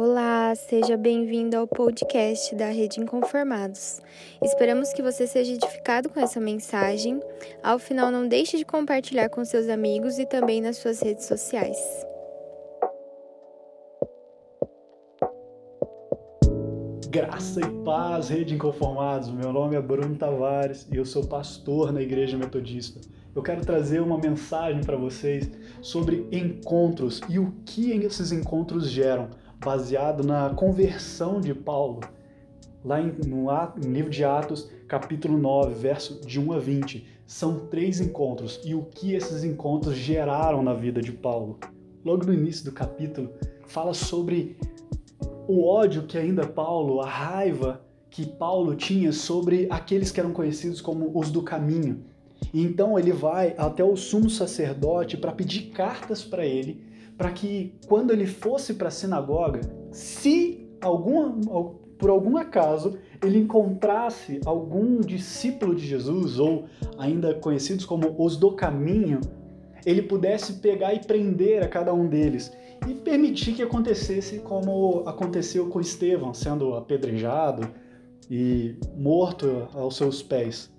Olá, seja bem-vindo ao podcast da Rede Inconformados. Esperamos que você seja edificado com essa mensagem. Ao final, não deixe de compartilhar com seus amigos e também nas suas redes sociais. Graça e paz, Rede Inconformados. Meu nome é Bruno Tavares e eu sou pastor na Igreja Metodista. Eu quero trazer uma mensagem para vocês sobre encontros e o que esses encontros geram baseado na conversão de Paulo, lá em, no, no livro de Atos, capítulo 9, verso de 1 a 20. São três encontros e o que esses encontros geraram na vida de Paulo. Logo no início do capítulo, fala sobre o ódio que ainda Paulo, a raiva que Paulo tinha sobre aqueles que eram conhecidos como os do caminho. E então ele vai até o sumo sacerdote para pedir cartas para ele para que quando ele fosse para a sinagoga, se algum, por algum acaso ele encontrasse algum discípulo de Jesus, ou ainda conhecidos como os do caminho, ele pudesse pegar e prender a cada um deles e permitir que acontecesse como aconteceu com Estevão, sendo apedrejado e morto aos seus pés.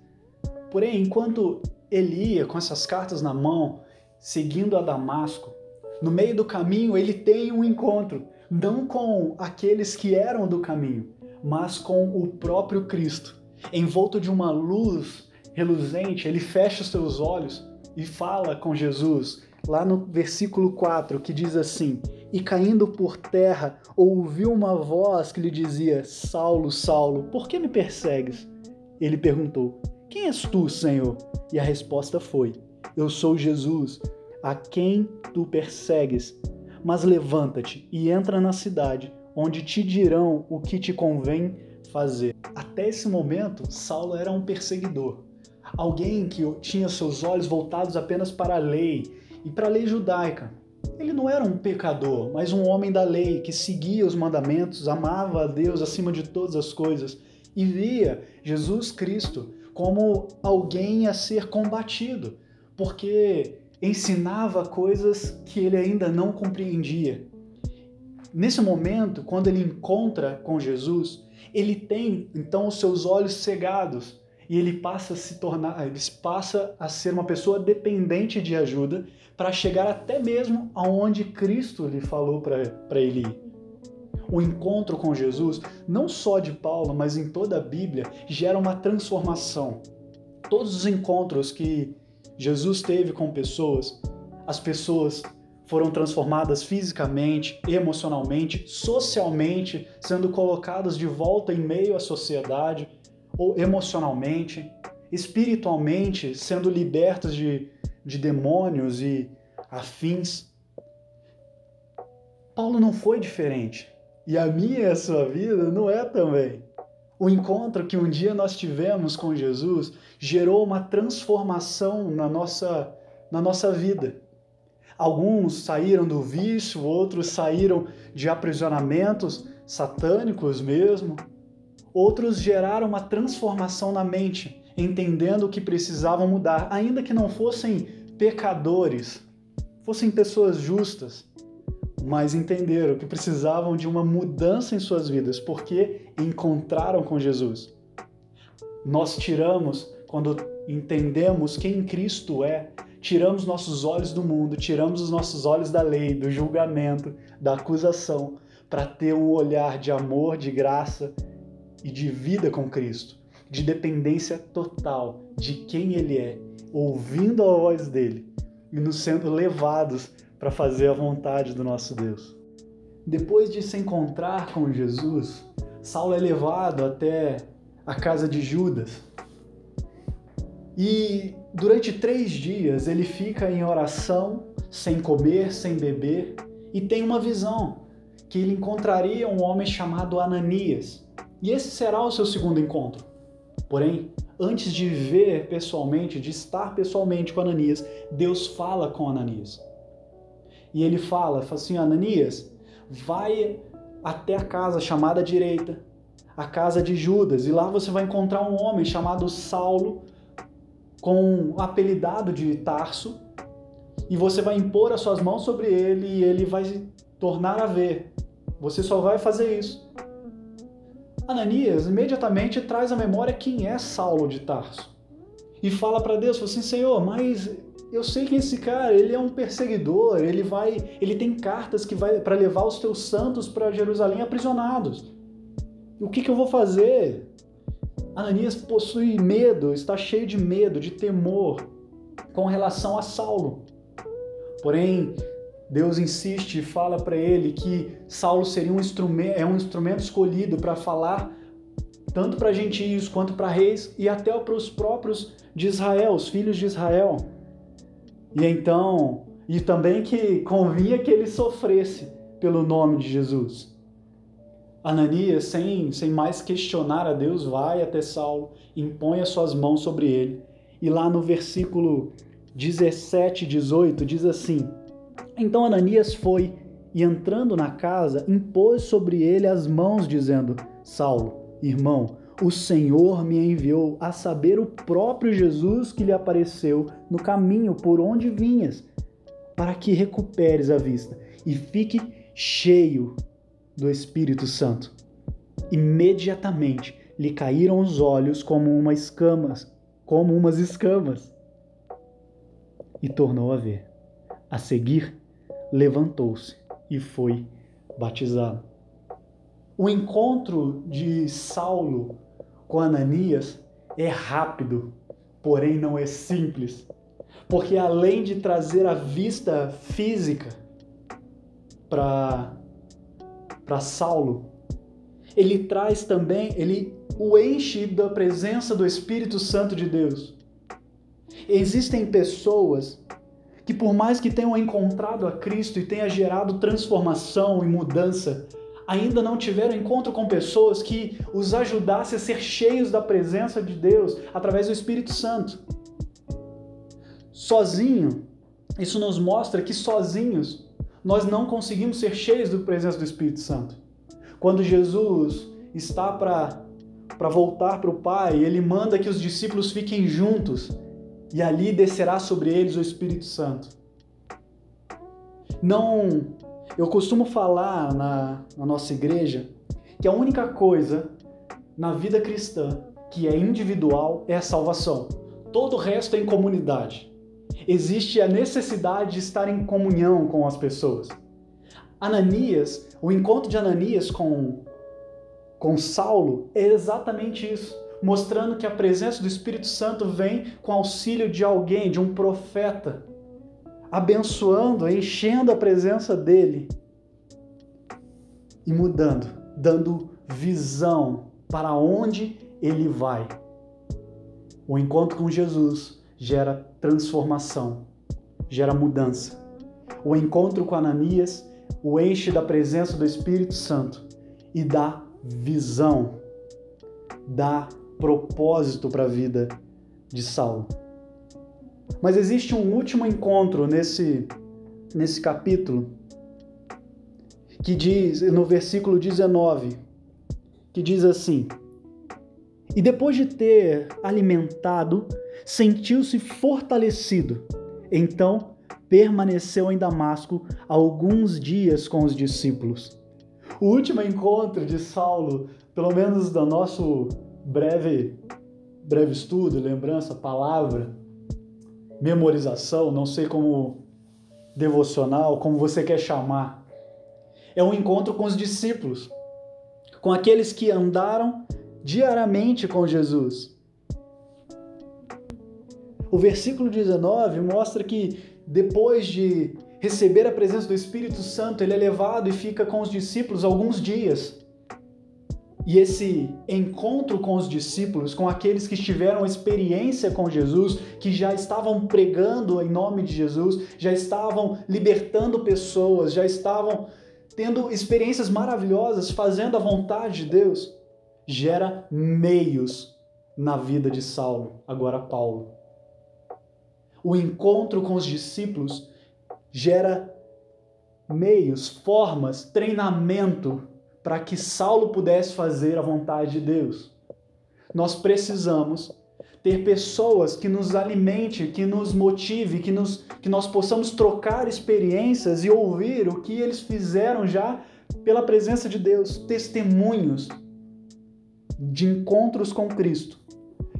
Porém, enquanto ele ia com essas cartas na mão, seguindo a Damasco, no meio do caminho, ele tem um encontro, não com aqueles que eram do caminho, mas com o próprio Cristo. Envolto de uma luz reluzente, ele fecha os seus olhos e fala com Jesus, lá no versículo 4, que diz assim: E caindo por terra, ouviu uma voz que lhe dizia: Saulo, Saulo, por que me persegues? Ele perguntou: Quem és tu, Senhor? E a resposta foi: Eu sou Jesus a quem tu persegues. Mas levanta-te e entra na cidade, onde te dirão o que te convém fazer. Até esse momento, Saulo era um perseguidor, alguém que tinha seus olhos voltados apenas para a lei e para a lei judaica. Ele não era um pecador, mas um homem da lei que seguia os mandamentos, amava a Deus acima de todas as coisas e via Jesus Cristo como alguém a ser combatido, porque ensinava coisas que ele ainda não compreendia. Nesse momento, quando ele encontra com Jesus, ele tem então os seus olhos cegados e ele passa a se tornar, ele passa a ser uma pessoa dependente de ajuda para chegar até mesmo aonde Cristo lhe falou para ele ir. O encontro com Jesus, não só de Paulo, mas em toda a Bíblia, gera uma transformação. Todos os encontros que Jesus teve com pessoas, as pessoas foram transformadas fisicamente, emocionalmente, socialmente, sendo colocadas de volta em meio à sociedade, ou emocionalmente, espiritualmente, sendo libertas de, de demônios e afins. Paulo não foi diferente. E a minha e a sua vida não é também. O encontro que um dia nós tivemos com Jesus gerou uma transformação na nossa, na nossa vida. Alguns saíram do vício, outros saíram de aprisionamentos satânicos mesmo. Outros geraram uma transformação na mente, entendendo que precisavam mudar, ainda que não fossem pecadores, fossem pessoas justas, mas entenderam que precisavam de uma mudança em suas vidas, porque encontraram com Jesus. Nós tiramos, quando entendemos quem Cristo é, tiramos nossos olhos do mundo, tiramos os nossos olhos da lei, do julgamento, da acusação, para ter um olhar de amor, de graça e de vida com Cristo, de dependência total de quem Ele é, ouvindo a voz dele e nos sendo levados para fazer a vontade do nosso Deus. Depois de se encontrar com Jesus, Saulo é levado até a casa de Judas. E durante três dias ele fica em oração, sem comer, sem beber, e tem uma visão que ele encontraria um homem chamado Ananias. E esse será o seu segundo encontro. Porém, antes de ver pessoalmente, de estar pessoalmente com Ananias, Deus fala com Ananias. E ele fala, fala assim, Ananias, vai até a casa chamada direita, a casa de Judas, e lá você vai encontrar um homem chamado Saulo, com o apelidado de Tarso, e você vai impor as suas mãos sobre ele e ele vai se tornar a ver. Você só vai fazer isso. Ananias imediatamente traz à memória quem é Saulo de Tarso. E fala para Deus, assim, Senhor, mas eu sei que esse cara, ele é um perseguidor, ele vai, ele tem cartas que vai para levar os teus santos para Jerusalém aprisionados. O que, que eu vou fazer? Ananias possui medo, está cheio de medo, de temor com relação a Saulo. Porém, Deus insiste e fala para ele que Saulo seria um instrumento, é um instrumento escolhido para falar tanto para gentios quanto para reis e até para os próprios de Israel, os filhos de Israel. E então, e também que convinha que ele sofresse pelo nome de Jesus. Ananias, sem, sem mais questionar a Deus, vai até Saulo, impõe as suas mãos sobre ele. E lá no versículo 17, 18, diz assim: Então Ananias foi e, entrando na casa, impôs sobre ele as mãos, dizendo: Saulo, irmão, o Senhor me enviou a saber o próprio Jesus que lhe apareceu no caminho por onde vinhas, para que recuperes a vista e fique cheio do Espírito Santo. Imediatamente lhe caíram os olhos como uma escamas, como umas escamas, e tornou a ver. A seguir, levantou-se e foi batizado. O encontro de Saulo com Ananias é rápido, porém não é simples. Porque além de trazer a vista física para Saulo, ele traz também, ele o enche da presença do Espírito Santo de Deus. Existem pessoas que por mais que tenham encontrado a Cristo e tenha gerado transformação e mudança, ainda não tiveram encontro com pessoas que os ajudassem a ser cheios da presença de Deus através do Espírito Santo. Sozinho, isso nos mostra que sozinhos nós não conseguimos ser cheios da presença do Espírito Santo. Quando Jesus está para para voltar para o Pai, ele manda que os discípulos fiquem juntos e ali descerá sobre eles o Espírito Santo. Não eu costumo falar na, na nossa igreja que a única coisa na vida cristã que é individual é a salvação. Todo o resto é em comunidade. Existe a necessidade de estar em comunhão com as pessoas. Ananias, o encontro de Ananias com, com Saulo é exatamente isso, mostrando que a presença do Espírito Santo vem com auxílio de alguém, de um profeta, abençoando, enchendo a presença dele e mudando, dando visão para onde ele vai. O encontro com Jesus gera transformação, gera mudança. O encontro com Ananias o enche da presença do Espírito Santo e dá visão, dá propósito para a vida de Saulo. Mas existe um último encontro nesse, nesse capítulo, que diz, no versículo 19, que diz assim: E depois de ter alimentado, sentiu-se fortalecido. Então permaneceu em Damasco alguns dias com os discípulos. O último encontro de Saulo, pelo menos do nosso breve breve estudo, lembrança, palavra, memorização, não sei como devocional, como você quer chamar. É um encontro com os discípulos, com aqueles que andaram diariamente com Jesus. O versículo 19 mostra que depois de receber a presença do Espírito Santo, ele é levado e fica com os discípulos alguns dias. E esse encontro com os discípulos, com aqueles que tiveram experiência com Jesus, que já estavam pregando em nome de Jesus, já estavam libertando pessoas, já estavam tendo experiências maravilhosas, fazendo a vontade de Deus, gera meios na vida de Saulo, agora Paulo. O encontro com os discípulos gera meios, formas, treinamento para que Saulo pudesse fazer a vontade de Deus. Nós precisamos ter pessoas que nos alimente, que nos motive, que, nos, que nós possamos trocar experiências e ouvir o que eles fizeram já pela presença de Deus, testemunhos de encontros com Cristo,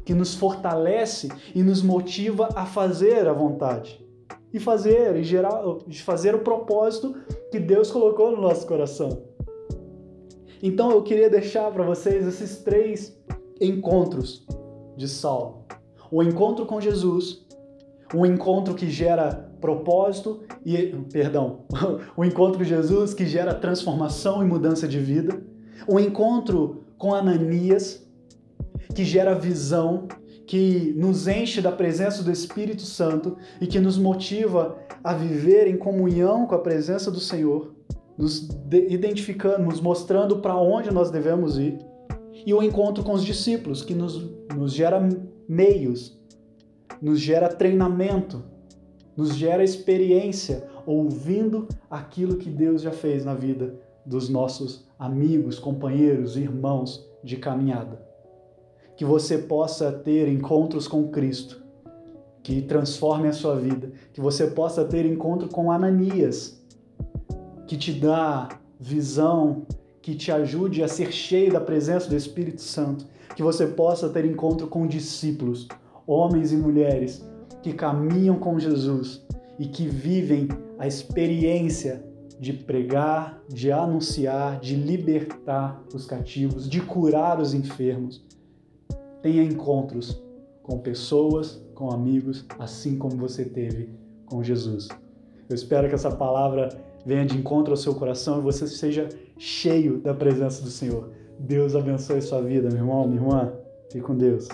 que nos fortalece e nos motiva a fazer a vontade e fazer e gerar, fazer o propósito que Deus colocou no nosso coração. Então eu queria deixar para vocês esses três encontros de Saulo: o encontro com Jesus, um encontro que gera propósito e perdão, o encontro com Jesus que gera transformação e mudança de vida, o encontro com Ananias que gera visão, que nos enche da presença do Espírito Santo e que nos motiva a viver em comunhão com a presença do Senhor, nos identificando, nos mostrando para onde nós devemos ir, e o encontro com os discípulos, que nos, nos gera meios, nos gera treinamento, nos gera experiência, ouvindo aquilo que Deus já fez na vida dos nossos amigos, companheiros, irmãos de caminhada. Que você possa ter encontros com Cristo, que transforme a sua vida, que você possa ter encontro com Ananias, que te dá visão, que te ajude a ser cheio da presença do Espírito Santo, que você possa ter encontro com discípulos, homens e mulheres que caminham com Jesus e que vivem a experiência de pregar, de anunciar, de libertar os cativos, de curar os enfermos. Tenha encontros com pessoas, com amigos, assim como você teve com Jesus. Eu espero que essa palavra venha de encontro ao seu coração e você seja cheio da presença do Senhor. Deus abençoe sua vida, meu irmão, minha irmã. Fique com Deus.